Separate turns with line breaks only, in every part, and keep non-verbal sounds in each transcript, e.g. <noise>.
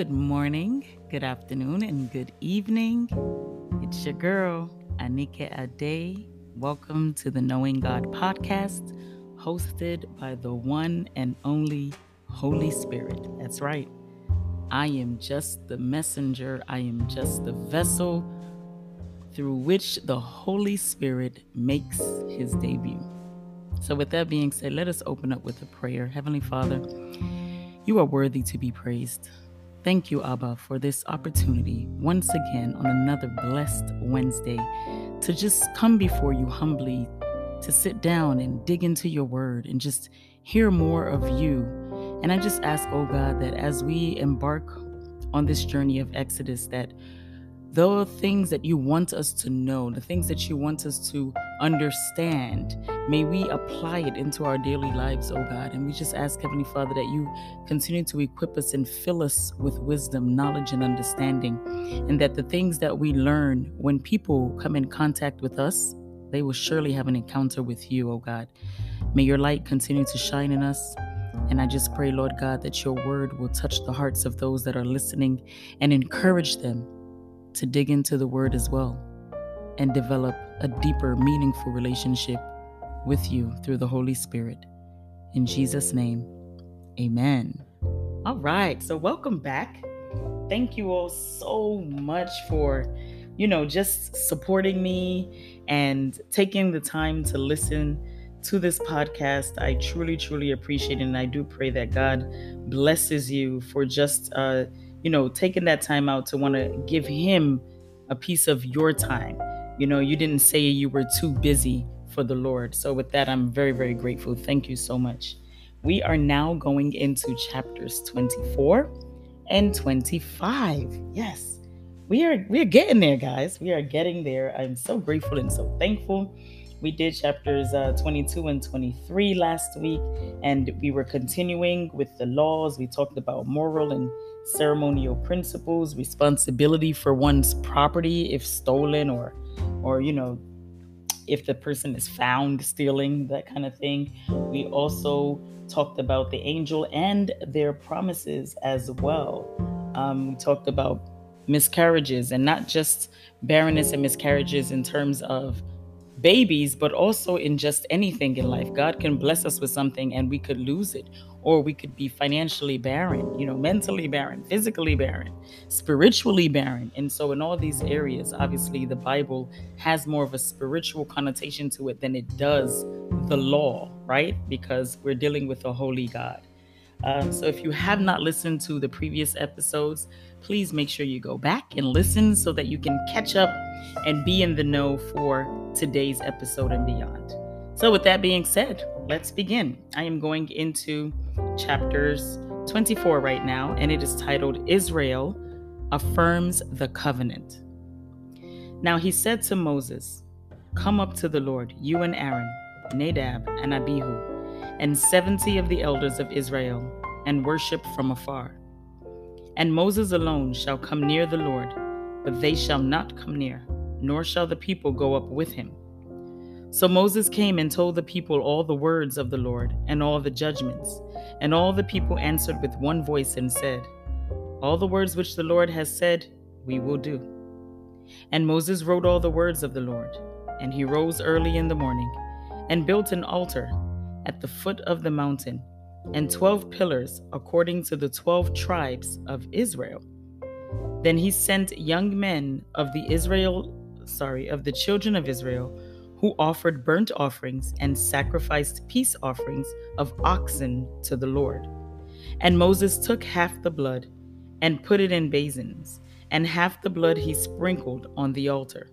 Good morning, good afternoon, and good evening. It's your girl, Anike Ade. Welcome to the Knowing God podcast, hosted by the one and only Holy Spirit. That's right. I am just the messenger, I am just the vessel through which the Holy Spirit makes his debut. So, with that being said, let us open up with a prayer. Heavenly Father, you are worthy to be praised. Thank you, Abba, for this opportunity once again on another blessed Wednesday to just come before you humbly, to sit down and dig into your word and just hear more of you. And I just ask, oh God, that as we embark on this journey of Exodus, that the things that you want us to know, the things that you want us to understand, may we apply it into our daily lives, oh God. And we just ask, Heavenly Father, that you continue to equip us and fill us with wisdom, knowledge, and understanding. And that the things that we learn when people come in contact with us, they will surely have an encounter with you, oh God. May your light continue to shine in us. And I just pray, Lord God, that your word will touch the hearts of those that are listening and encourage them to dig into the Word as well and develop a deeper, meaningful relationship with you through the Holy Spirit. In Jesus' name, amen. All right, so welcome back. Thank you all so much for, you know, just supporting me and taking the time to listen to this podcast. I truly, truly appreciate it. And I do pray that God blesses you for just, uh, you know, taking that time out to want to give him a piece of your time. You know, you didn't say you were too busy for the Lord. So, with that, I'm very, very grateful. Thank you so much. We are now going into chapters 24 and 25. Yes, we are we are getting there, guys. We are getting there. I'm so grateful and so thankful. We did chapters uh, 22 and 23 last week, and we were continuing with the laws. We talked about moral and ceremonial principles, responsibility for one's property if stolen or or you know if the person is found stealing that kind of thing. We also talked about the angel and their promises as well. Um, we talked about miscarriages and not just barrenness and miscarriages in terms of babies, but also in just anything in life. God can bless us with something and we could lose it, or we could be financially barren, you know, mentally barren, physically barren, spiritually barren. And so, in all these areas, obviously, the Bible has more of a spiritual connotation to it than it does the law, right? Because we're dealing with a holy God. Um, so, if you have not listened to the previous episodes, please make sure you go back and listen so that you can catch up and be in the know for today's episode and beyond. So, with that being said, let's begin. I am going into chapters 24 right now, and it is titled Israel Affirms the Covenant. Now he said to Moses, Come up to the Lord, you and Aaron, Nadab and Abihu, and 70 of the elders of Israel, and worship from afar. And Moses alone shall come near the Lord, but they shall not come near, nor shall the people go up with him. So Moses came and told the people all the words of the Lord and all the judgments. And all the people answered with one voice and said, All the words which the Lord has said, we will do. And Moses wrote all the words of the Lord. And he rose early in the morning and built an altar at the foot of the mountain and twelve pillars according to the twelve tribes of Israel. Then he sent young men of the Israel, sorry, of the children of Israel, who offered burnt offerings and sacrificed peace offerings of oxen to the Lord. And Moses took half the blood and put it in basins, and half the blood he sprinkled on the altar.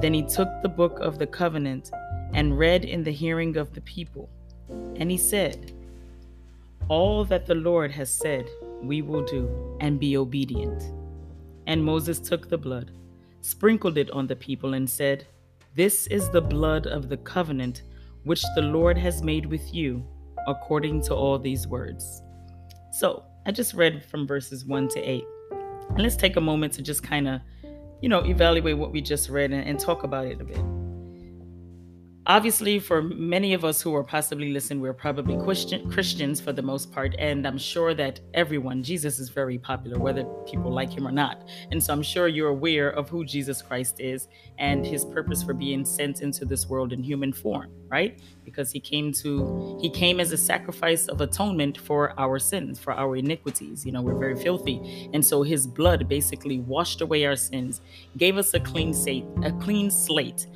Then he took the book of the covenant and read in the hearing of the people. And he said, all that the Lord has said, we will do, and be obedient. And Moses took the blood, sprinkled it on the people, and said, This is the blood of the covenant which the Lord has made with you, according to all these words. So, I just read from verses 1 to 8. And let's take a moment to just kind of, you know, evaluate what we just read and, and talk about it a bit. Obviously for many of us who are possibly listening we're probably Christian, christians for the most part and i'm sure that everyone jesus is very popular whether people like him or not. And so i'm sure you're aware of who jesus christ is and his purpose for being sent into this world in human form right? Because he came to he came as a sacrifice of atonement for our sins for our iniquities. You know we're very filthy. And so his blood basically washed away our sins gave us a clean slate a clean slate.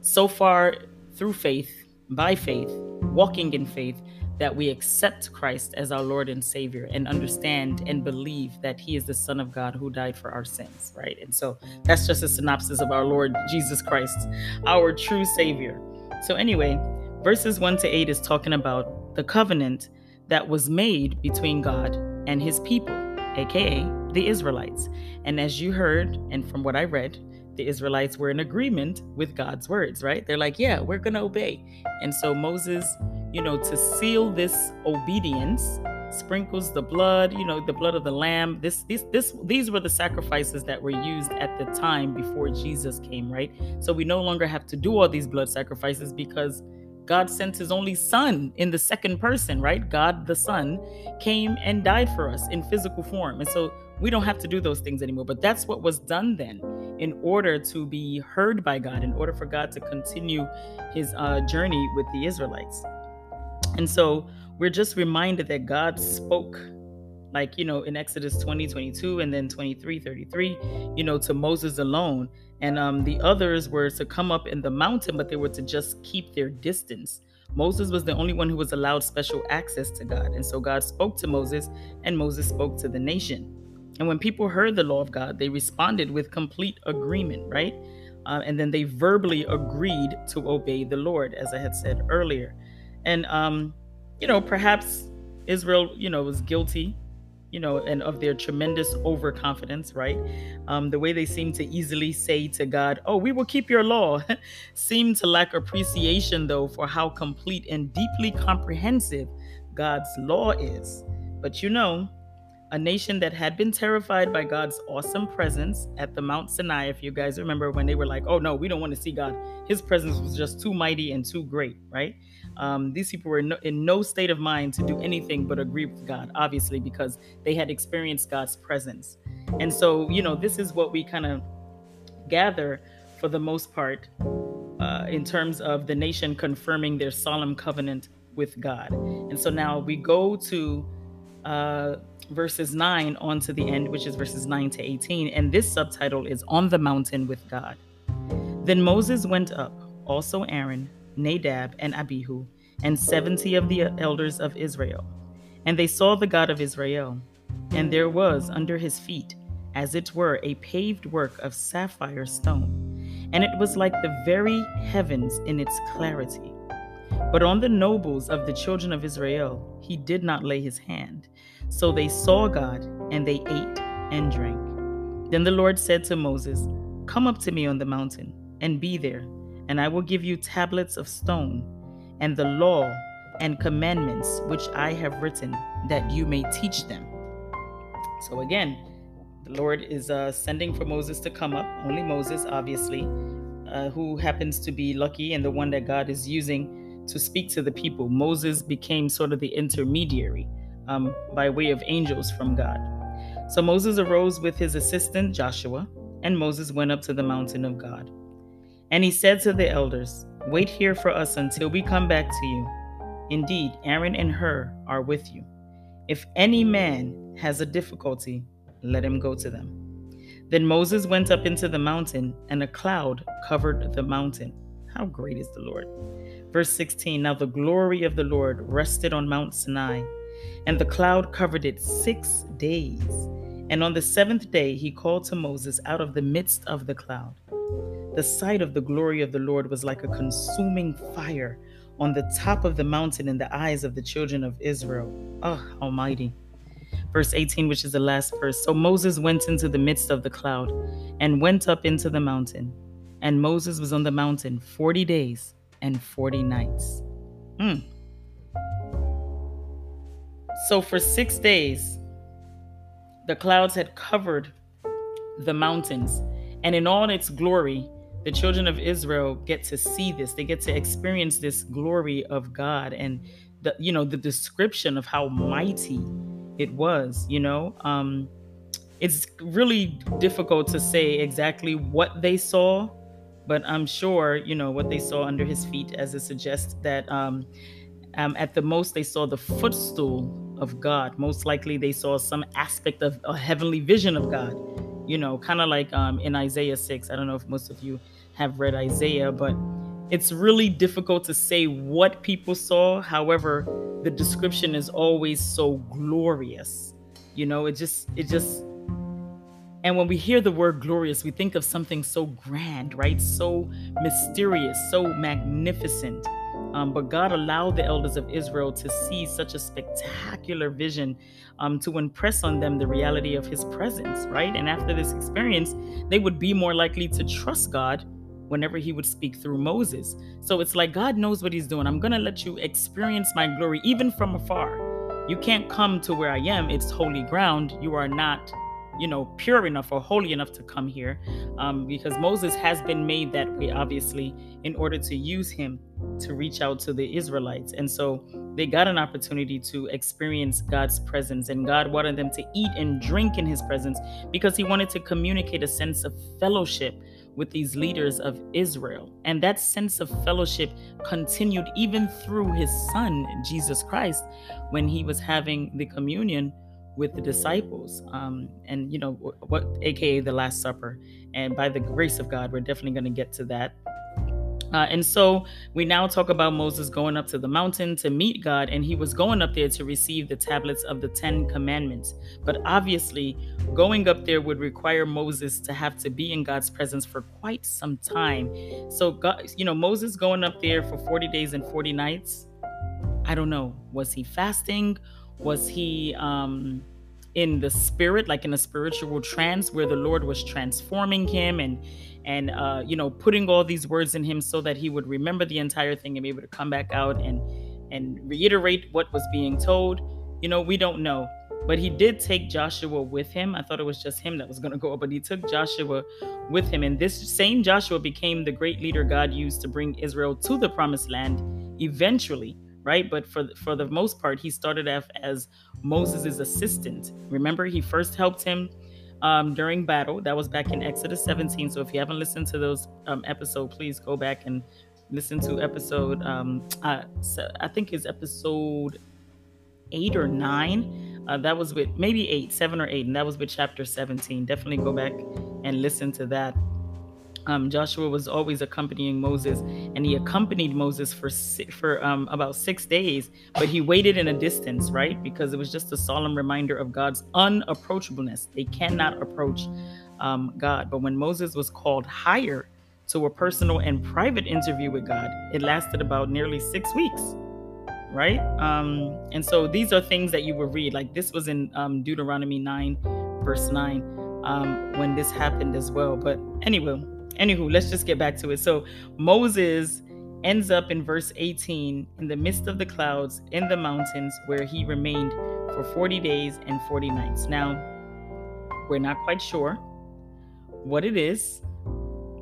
So far through faith, by faith, walking in faith, that we accept Christ as our Lord and Savior and understand and believe that He is the Son of God who died for our sins, right? And so that's just a synopsis of our Lord Jesus Christ, our true Savior. So, anyway, verses 1 to 8 is talking about the covenant that was made between God and His people, aka the Israelites. And as you heard, and from what I read, the Israelites were in agreement with God's words, right? They're like, yeah, we're going to obey. And so Moses, you know, to seal this obedience, sprinkles the blood, you know, the blood of the lamb. This this this these were the sacrifices that were used at the time before Jesus came, right? So we no longer have to do all these blood sacrifices because God sent his only son in the second person, right? God the Son came and died for us in physical form. And so we don't have to do those things anymore. But that's what was done then in order to be heard by God, in order for God to continue his uh, journey with the Israelites. And so we're just reminded that God spoke like you know in exodus 20 22 and then 23 33 you know to moses alone and um, the others were to come up in the mountain but they were to just keep their distance moses was the only one who was allowed special access to god and so god spoke to moses and moses spoke to the nation and when people heard the law of God, they responded with complete agreement, right? Uh, and then they verbally agreed to obey the Lord, as I had said earlier. And, um, you know, perhaps Israel, you know, was guilty, you know, and of their tremendous overconfidence, right? Um, the way they seem to easily say to God, Oh, we will keep your law, <laughs> seemed to lack appreciation, though, for how complete and deeply comprehensive God's law is. But you know, a nation that had been terrified by God's awesome presence at the Mount Sinai. If you guys remember when they were like, oh no, we don't want to see God. His presence was just too mighty and too great, right? Um, these people were in no, in no state of mind to do anything but agree with God, obviously, because they had experienced God's presence. And so, you know, this is what we kind of gather for the most part uh, in terms of the nation confirming their solemn covenant with God. And so now we go to uh, verses 9 on to the end, which is verses 9 to 18. And this subtitle is On the Mountain with God. Then Moses went up, also Aaron, Nadab, and Abihu, and 70 of the elders of Israel. And they saw the God of Israel. And there was under his feet, as it were, a paved work of sapphire stone. And it was like the very heavens in its clarity. But on the nobles of the children of Israel he did not lay his hand. So they saw God, and they ate and drank. Then the Lord said to Moses, Come up to me on the mountain, and be there, and I will give you tablets of stone, and the law and commandments which I have written, that you may teach them. So again, the Lord is uh, sending for Moses to come up, only Moses, obviously, uh, who happens to be lucky and the one that God is using to speak to the people. Moses became sort of the intermediary um, by way of angels from God. So Moses arose with his assistant Joshua, and Moses went up to the mountain of God. And he said to the elders, Wait here for us until we come back to you. Indeed, Aaron and Hur are with you. If any man has a difficulty, let him go to them. Then Moses went up into the mountain, and a cloud covered the mountain. How great is the Lord! Verse 16 Now the glory of the Lord rested on Mount Sinai and the cloud covered it six days. And on the seventh day he called to Moses out of the midst of the cloud. The sight of the glory of the Lord was like a consuming fire on the top of the mountain in the eyes of the children of Israel. Oh, Almighty. Verse 18, which is the last verse. So Moses went into the midst of the cloud and went up into the mountain. And Moses was on the mountain 40 days and 40 nights. Hmm. So for six days, the clouds had covered the mountains, and in all its glory, the children of Israel get to see this. They get to experience this glory of God and the you know the description of how mighty it was, you know. Um it's really difficult to say exactly what they saw, but I'm sure, you know, what they saw under his feet as it suggests that um um, at the most they saw the footstool of God. Most likely they saw some aspect of a heavenly vision of God you know, kind of like um, in Isaiah 6. I don't know if most of you have read Isaiah, but it's really difficult to say what people saw. However, the description is always so glorious. You know, it just, it just, and when we hear the word glorious, we think of something so grand, right? So mysterious, so magnificent. Um, but God allowed the elders of Israel to see such a spectacular vision um, to impress on them the reality of his presence, right? And after this experience, they would be more likely to trust God whenever he would speak through Moses. So it's like God knows what he's doing. I'm going to let you experience my glory even from afar. You can't come to where I am, it's holy ground. You are not you know, pure enough or holy enough to come here, um, because Moses has been made that way, obviously, in order to use him to reach out to the Israelites. And so they got an opportunity to experience God's presence, and God wanted them to eat and drink in his presence because he wanted to communicate a sense of fellowship with these leaders of Israel. And that sense of fellowship continued even through his son, Jesus Christ, when he was having the communion with the disciples um, and you know what aka the last supper and by the grace of god we're definitely going to get to that uh, and so we now talk about Moses going up to the mountain to meet God, and he was going up there to receive the tablets of the Ten Commandments. But obviously, going up there would require Moses to have to be in God's presence for quite some time. So, God, you know, Moses going up there for 40 days and 40 nights. I don't know. Was he fasting? Was he um, in the spirit, like in a spiritual trance, where the Lord was transforming him and and uh, you know putting all these words in him so that he would remember the entire thing and be able to come back out and and reiterate what was being told? You know, we don't know. But he did take Joshua with him. I thought it was just him that was going to go up, but he took Joshua with him. And this same Joshua became the great leader God used to bring Israel to the promised land eventually right? But for for the most part, he started off as Moses' assistant. Remember, he first helped him um, during battle. That was back in Exodus 17. So if you haven't listened to those um, episodes, please go back and listen to episode. Um, uh, I think is episode eight or nine. Uh, that was with maybe eight, seven or eight, and that was with chapter 17. Definitely go back and listen to that um, Joshua was always accompanying Moses, and he accompanied Moses for for um, about six days. But he waited in a distance, right? Because it was just a solemn reminder of God's unapproachableness. They cannot approach um, God. But when Moses was called higher to a personal and private interview with God, it lasted about nearly six weeks, right? Um, and so these are things that you will read. Like this was in um, Deuteronomy nine, verse nine. Um, when this happened as well. But anyway, Anywho, let's just get back to it. So Moses ends up in verse 18 in the midst of the clouds in the mountains where he remained for 40 days and 40 nights. Now, we're not quite sure what it is,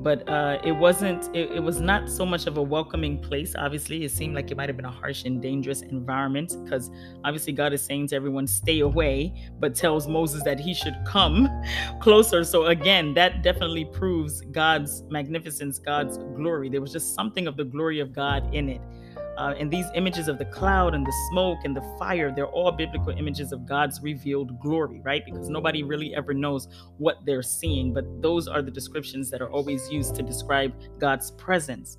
but uh, it wasn't it, it, was not so much of a welcoming place obviously. It seemed like it might have been a harsh and dangerous environment because obviously god is saying to everyone stay away but tells moses that he should come <laughs> closer. So again that definitely proves god's magnificence god's glory. There was just something of the glory of god in it uh, and these images of the cloud and the smoke and the fire, they're all biblical images of God's revealed glory, right? Because nobody really ever knows what they're seeing, but those are the descriptions that are always used to describe God's presence.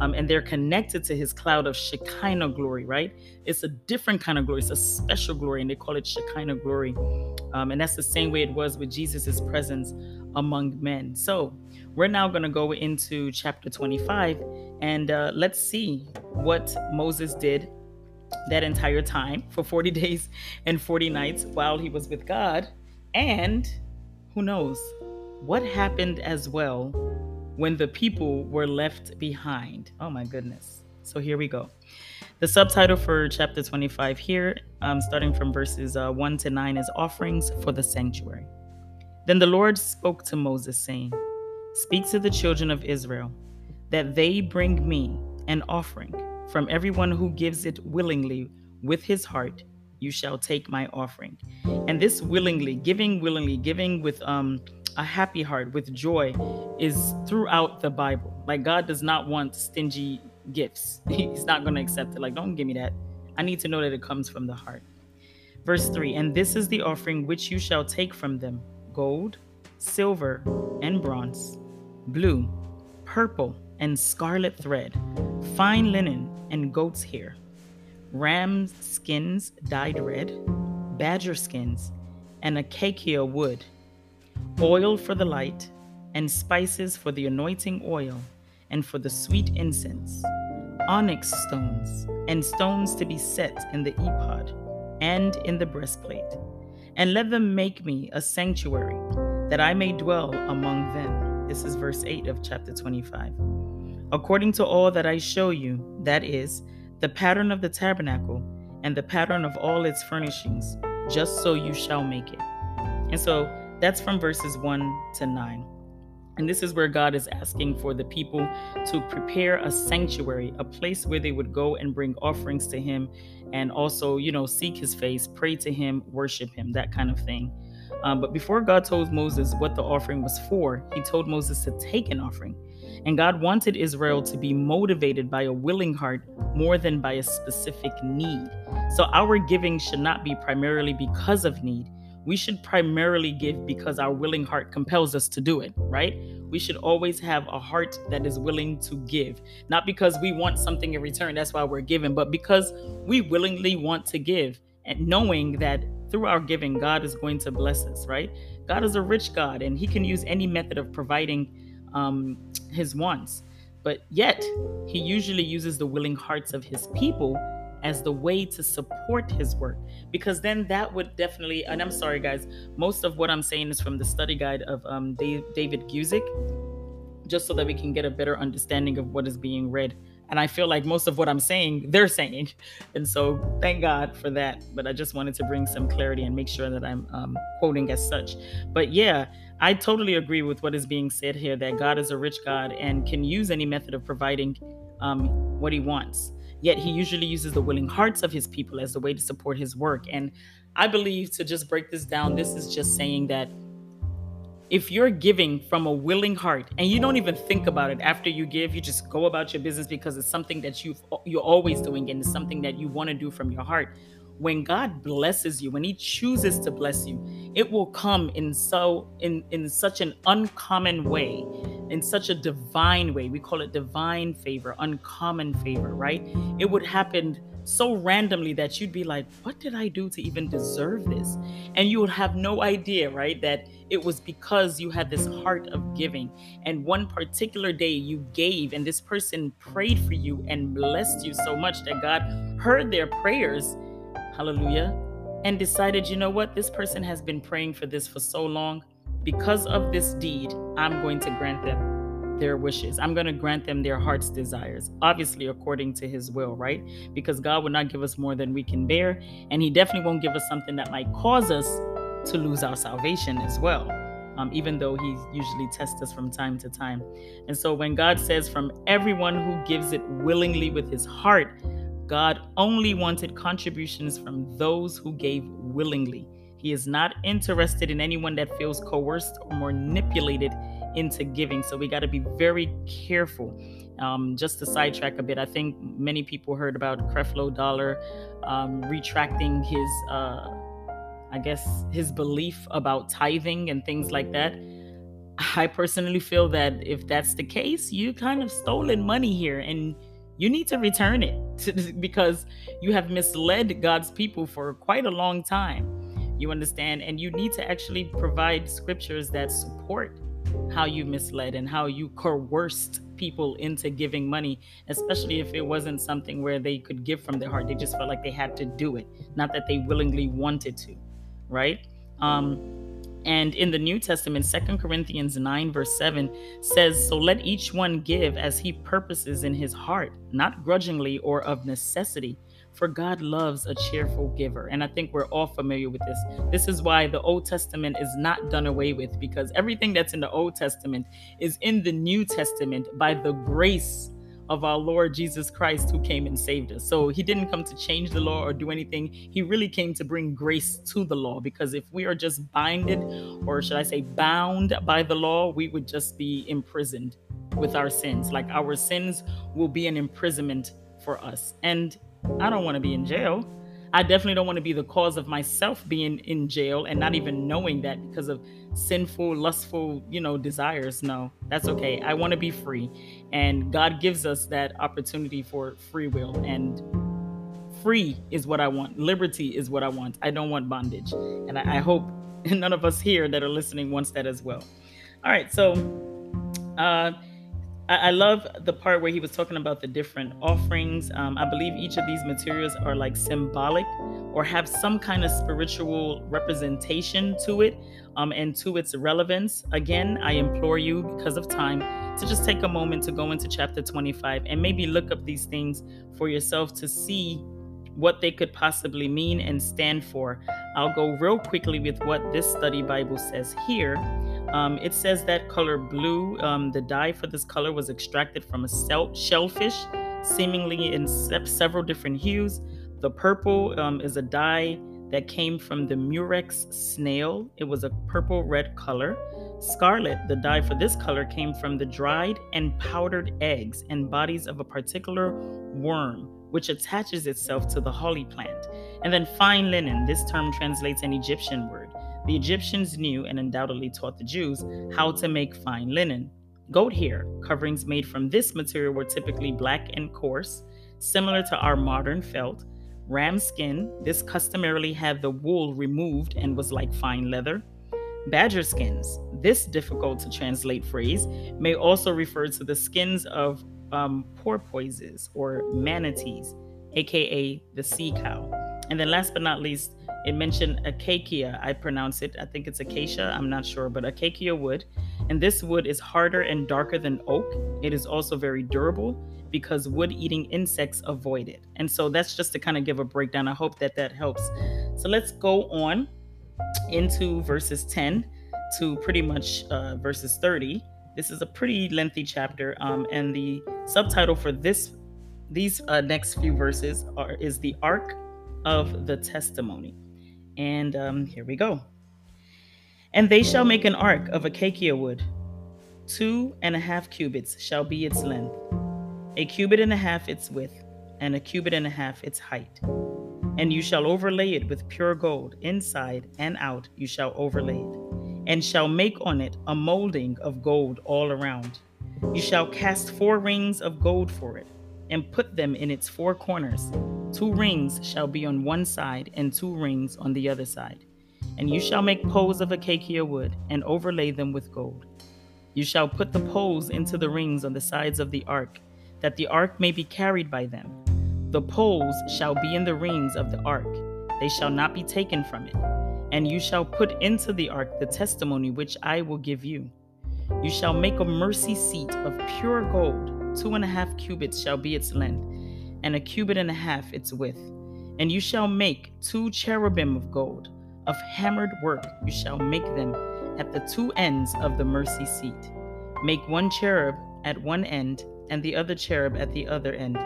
Um, and they're connected to his cloud of Shekinah glory, right? It's a different kind of glory, it's a special glory, and they call it Shekinah glory. Um, and that's the same way it was with Jesus' presence among men. So we're now going to go into chapter 25 and uh, let's see what Moses did that entire time for 40 <laughs> days and 40 nights while he was with God. And who knows what happened as well when the people were left behind. Oh my goodness. So here we go. The subtitle for chapter 25 here, um, starting from verses uh, 1 to 9, is Offerings for the Sanctuary. Then the Lord spoke to Moses, saying, Speak to the children of Israel that they bring me an offering. From everyone who gives it willingly with his heart, you shall take my offering. And this willingly, giving willingly, giving with um a happy heart, with joy, is throughout the Bible. Like God does not want stingy gifts. <laughs> He's not going to accept it. Like, don't give me that. I need to know that it comes from the heart. Verse 3 And this is the offering which you shall take from them gold, silver, and bronze, blue, purple, and scarlet thread, fine linen, and goat's hair, ram's skins dyed red, badger skins, and acacia wood, oil for the light, and spices for the anointing oil, and for the sweet incense, onyx stones, and stones to be set in the ephod and in the breastplate. And let them make me a sanctuary, that I may dwell among them. This is verse 8 of chapter 25 according to all that I show you, that is, the pattern of the tabernacle and the pattern of all its furnishings, just so you shall make it. And so that's from verses 1 to 9. And this is where God is asking for the people to prepare a sanctuary, a place where they would go and bring offerings to Him and also, you know, seek His face, pray to Him, worship Him, that kind of thing. Um, but before God told Moses what the offering was for, He told Moses to take an offering. And God wanted Israel to be motivated by a willing heart more than by a specific need. So our giving should not be primarily because of need. We should primarily give because our willing heart compels us to do it, right? We should always have a heart that is willing to give, not because we want something in return, that's why we're giving, but because we willingly want to give and knowing that through our giving, God is going to bless us, right? God is a rich God and He can use any method of providing um, his wants. But yet, he usually uses the willing hearts of his people as the way to support his work because then that would definitely and i'm sorry guys most of what i'm saying is from the study guide of um, david guzik just so that we can get a better understanding of what is being read and I feel like most of what I'm saying, they're saying. And so thank God for that. But I just wanted to bring some clarity and make sure that I'm um, quoting as such. But yeah, I totally agree with what is being said here that God is a rich God and can use any method of providing um, what he wants. Yet he usually uses the willing hearts of his people as the way to support his work. And I believe to just break this down, this is just saying that if you're giving from a willing heart and you don't even think about it after you give you just go about your business because it's something that you've you're always doing and it's something that you want to do from your heart when god blesses you when he chooses to bless you it will come in so in in such an uncommon way in such a divine way we call it divine favor uncommon favor right it would happen so randomly that you'd be like, what did I do to even deserve this? And you would have no idea, right? That it was because you had this heart of giving. And one particular day you gave, and this person prayed for you and blessed you so much that God heard their prayers. Hallelujah. And decided, you know what? This person has been praying for this for so long. Because of this deed, I'm going to grant them their wishes. I'm going to grant them their heart's desires, obviously according to his will, right? Because God would not give us more than we can bear. And he definitely won't give us something that might cause us to lose our salvation as well. Um, even though he usually tests us from time to time. And so when God says, from everyone who gives it willingly with his heart, God only wanted contributions from those who gave willingly. He is not interested in anyone that feels coerced or manipulated into giving. So we got to be very careful. Um, just to sidetrack a bit, I think many people heard about Creflo Dollar um, retracting his, uh, I guess, his belief about tithing and things like that. I personally feel that if that's the case, you kind of stolen money here and you need to return it <laughs> because you have misled God's people for quite a long time. You understand? And you need to actually provide scriptures that support how you misled and how you coerced people into giving money, especially if it wasn't something where they could give from their heart. They just felt like they had to do it, not that they willingly wanted to, right? Um, and in the New Testament, Second Corinthians 9, verse 7 says, So let each one give as he purposes in his heart, not grudgingly or of necessity, For God loves a cheerful giver. And I think we're all familiar with this. This is why the Old Testament is not done away with, because everything that's in the Old Testament is in the New Testament by the grace of our Lord Jesus Christ who came and saved us. So he didn't come to change the law or do anything. He really came to bring grace to the law because if we are just binded, or should I say bound by the law, we would just be imprisoned with our sins. Like our sins will be an imprisonment for us. And I don't want to be in jail. I definitely don't want to be the cause of myself being in jail and not even knowing that because of sinful, lustful, you know, desires. No, that's okay. I want to be free. And God gives us that opportunity for free will. And free is what I want. Liberty is what I want. I don't want bondage. And I, I hope <laughs> none of us here that are listening wants that as well. All right. So, uh, I, I love the part where he was talking about the different offerings. Um, I believe each of these materials are like symbolic or have some kind of spiritual representation to it um, and to its relevance. Again, I implore you, because of time, to just take a moment to go into chapter 25 and maybe look up these things for yourself to see what they could possibly mean and stand for. I'll go real quickly with what this study Bible says here. Um, it says that color blue, um, the dye for this color was extracted from a shellfish, seemingly in se- several different hues. The purple um, is a dye that came from the murex snail. It was a purple red color. Scarlet, the dye for this color, came from the dried and powdered eggs and bodies of a particular worm, which attaches itself to the holly plant. And then fine linen, this term translates an Egyptian word. The Egyptians knew and undoubtedly taught the Jews how to make fine linen. Goat hair coverings made from this material were typically black and coarse, similar to our modern felt. Ram skin, this customarily had the wool removed and was like fine leather. Badger skins, this difficult to translate phrase, may also refer to the skins of um, porpoises or manatees, aka the sea cow. And then last but not least, it mentioned acacia. I pronounce it, I think it's acacia, I'm not sure, but acacia wood. And this wood is harder and darker than oak. It is also very durable because wood eating insects avoid it. And so that's just to kind of give a breakdown. I hope that that helps. So let's go on into verses 10 to pretty much uh, verses 30. This is a pretty lengthy chapter, um, and the subtitle for this these uh, next few verses are is the Ark of the Testimony. And um, here we go. And they shall make an ark of acacia wood. Two and a half cubits shall be its length, a cubit and a half its width, and a cubit and a half its height. And you shall overlay it with pure gold, inside and out you shall overlay it, and shall make on it a molding of gold all around. You shall cast four rings of gold for it, and put them in its four corners Two rings shall be on one side, and two rings on the other side. And you shall make poles of acacia wood, and overlay them with gold. You shall put the poles into the rings on the sides of the ark, that the ark may be carried by them. The poles shall be in the rings of the ark, they shall not be taken from it. And you shall put into the ark the testimony which I will give you. You shall make a mercy seat of pure gold, two and a half cubits shall be its length and a cubit and a half its width. And you shall make two cherubim of gold, of hammered work you shall make them at the two ends of the mercy seat. Make one cherub at one end, and the other cherub at the other end.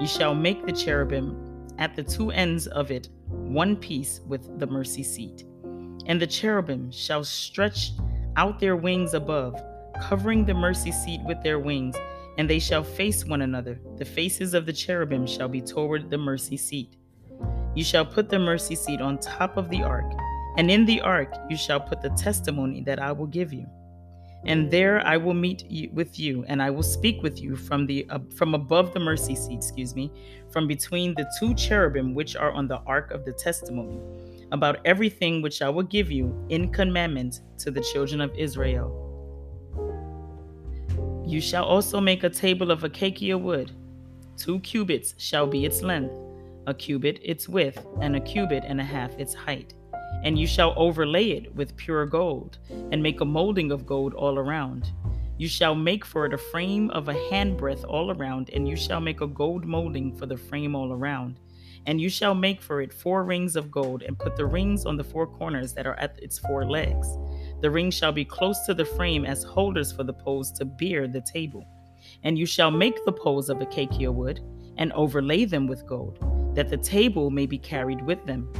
You shall make the cherubim at the two ends of it one piece with the mercy seat. And the cherubim shall stretch out their wings above, covering the mercy seat with their wings and they shall face one another. The faces of the cherubim shall be toward the mercy seat. You shall put the mercy seat on top of the ark, and in the ark you shall put the testimony that I will give you. And there I will meet with you, and I will speak with you from the uh, from above the mercy seat, excuse me, from between the two cherubim which are on the ark of the testimony, about everything which I will give you in commandment to the children of Israel. You shall also make a table of acacia wood. Two cubits shall be its length, a cubit its width, and a cubit and a half its height. And you shall overlay it with pure gold, and make a molding of gold all around. You shall make for it a frame of a handbreadth all around, and you shall make a gold molding for the frame all around. And you shall make for it four rings of gold, and put the rings on the four corners that are at its four legs. The rings shall be close to the frame as holders for the poles to bear the table. And you shall make the poles of acacia wood, and overlay them with gold, that the table may be carried with them.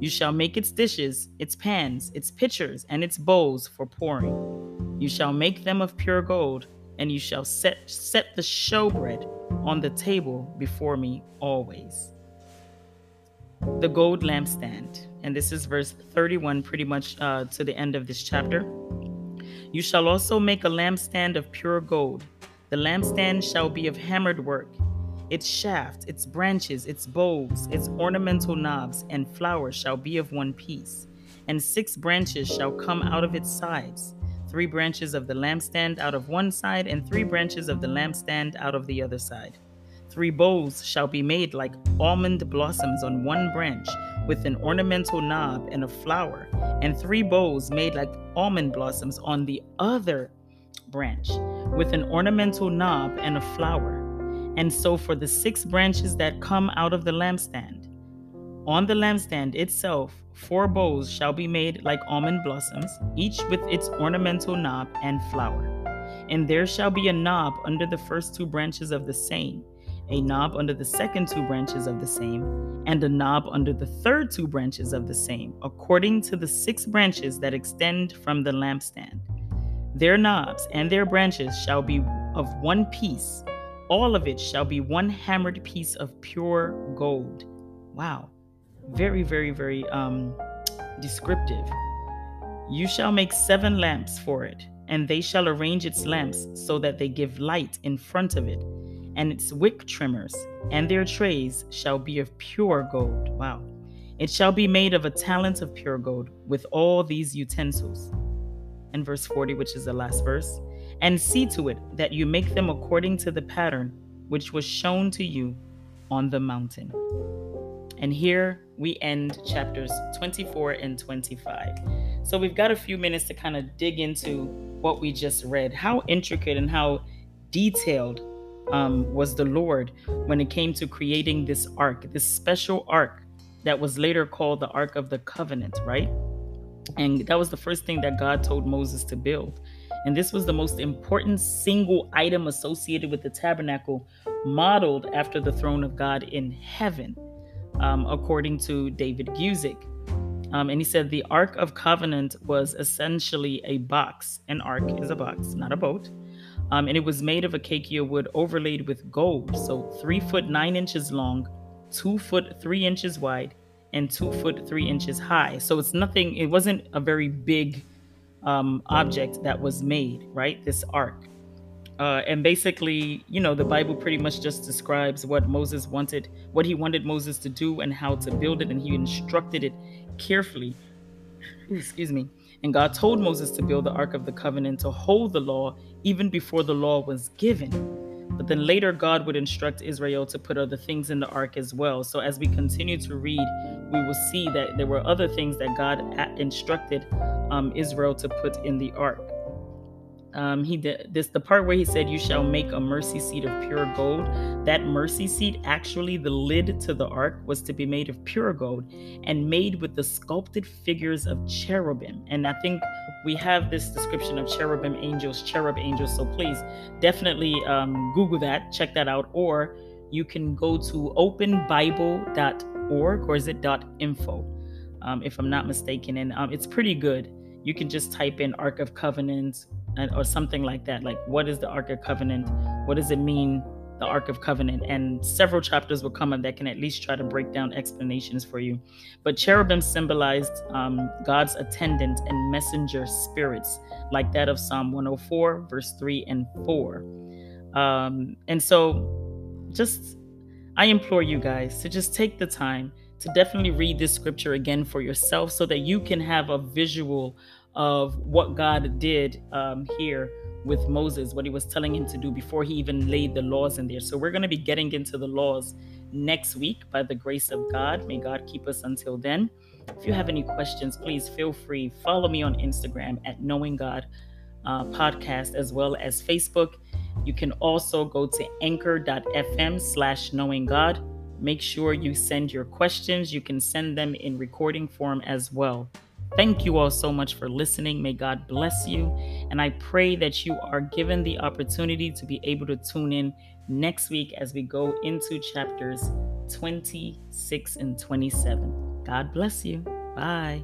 You shall make its dishes, its pans, its pitchers, and its bowls for pouring. You shall make them of pure gold, and you shall set, set the showbread on the table before me always. The gold lampstand, and this is verse 31, pretty much uh, to the end of this chapter. You shall also make a lampstand of pure gold. The lampstand shall be of hammered work its shaft, its branches, its bowls, its ornamental knobs, and flowers shall be of one piece. And six branches shall come out of its sides three branches of the lampstand out of one side, and three branches of the lampstand out of the other side. Three bowls shall be made like almond blossoms on one branch, with an ornamental knob and a flower, and three bowls made like almond blossoms on the other branch, with an ornamental knob and a flower and so for the six branches that come out of the lampstand, on the lampstand itself, four bowls shall be made like almond blossoms, each with its ornamental knob and flower. And there shall be a knob under the first two branches of the same, a knob under the second two branches of the same, and a knob under the third two branches of the same, according to the six branches that extend from the lampstand. Their knobs and their branches shall be of one piece all of it shall be one hammered piece of pure gold. Wow. Very, very, very um, descriptive. You shall make seven lamps for it, and they shall arrange its lamps so that they give light in front of it. And its wick trimmers and their trays shall be of pure gold. Wow. It shall be made of a talent of pure gold with all these utensils. And verse 40, which is the last verse and see to it that you make them according to the pattern which was shown to you on the mountain. And here we end chapters 24 and 25. So we've got a few minutes to kind of dig into what we just read. How intricate and how detailed um, was the Lord when it came to creating this ark, this special ark that was later called the Ark of the Covenant, right? And that was the first thing that God told Moses to build. And this was the most important single item associated with the tabernacle, modeled after the throne of God in heaven, um, according to David Guzik. Um, and he said the Ark of Covenant was essentially a box. An ark is a box, not a boat. Um, and it was made of acacia wood overlaid with gold. So three foot nine inches long, two foot three inches wide, and two foot three inches high. So it's nothing, it wasn't a very big um, object that was made, right? This ark. Uh, and basically, you know, the Bible pretty much just describes what Moses wanted, what he wanted Moses to do, and how to build it. And he instructed it carefully. Excuse me. And God told Moses to build the Ark of the Covenant to hold the law even before the law was given. But then later, God would instruct Israel to put other things in the ark as well. So as we continue to read, we will see that there were other things that God instructed um, Israel to put in the ark. Um, he did this the part where he said you shall make a mercy seat of pure gold. That mercy seat actually the lid to the ark was to be made of pure gold and made with the sculpted figures of cherubim. And i think we have this description of cherubim angels cherub angels. So please definitely um, google that check that out or you can go to openbible.org or is it .info um, if i'm not mistaken. And um, it's pretty good. You can just type in Ark of Or something like that. Like, what is the Ark of Covenant? What does it mean, the Ark of Covenant? And several chapters will come up that can at least try to break down explanations for you. But cherubim symbolized um, God's attendant and messenger spirits, like that of Psalm 104, verse 3 and 4. Um, and so, just I implore you guys to just take the time to definitely read this scripture again for yourself so that you can have a visual of what God did um, here with Moses, what he was telling him to do before he even laid the laws in there. So we're going to be getting into the laws next week by the grace of God. May God keep us until then. If you have any questions, please feel free. Follow me on Instagram at Knowing God uh, Podcast as well as Facebook. You can also go to anchor.fm slash knowing God Make sure you send your questions. You can send them in recording form as well. Thank you all so much for listening. May God bless you. And I pray that you are given the opportunity to be able to tune in next week as we go into chapters 26 and 27. God bless you. Bye.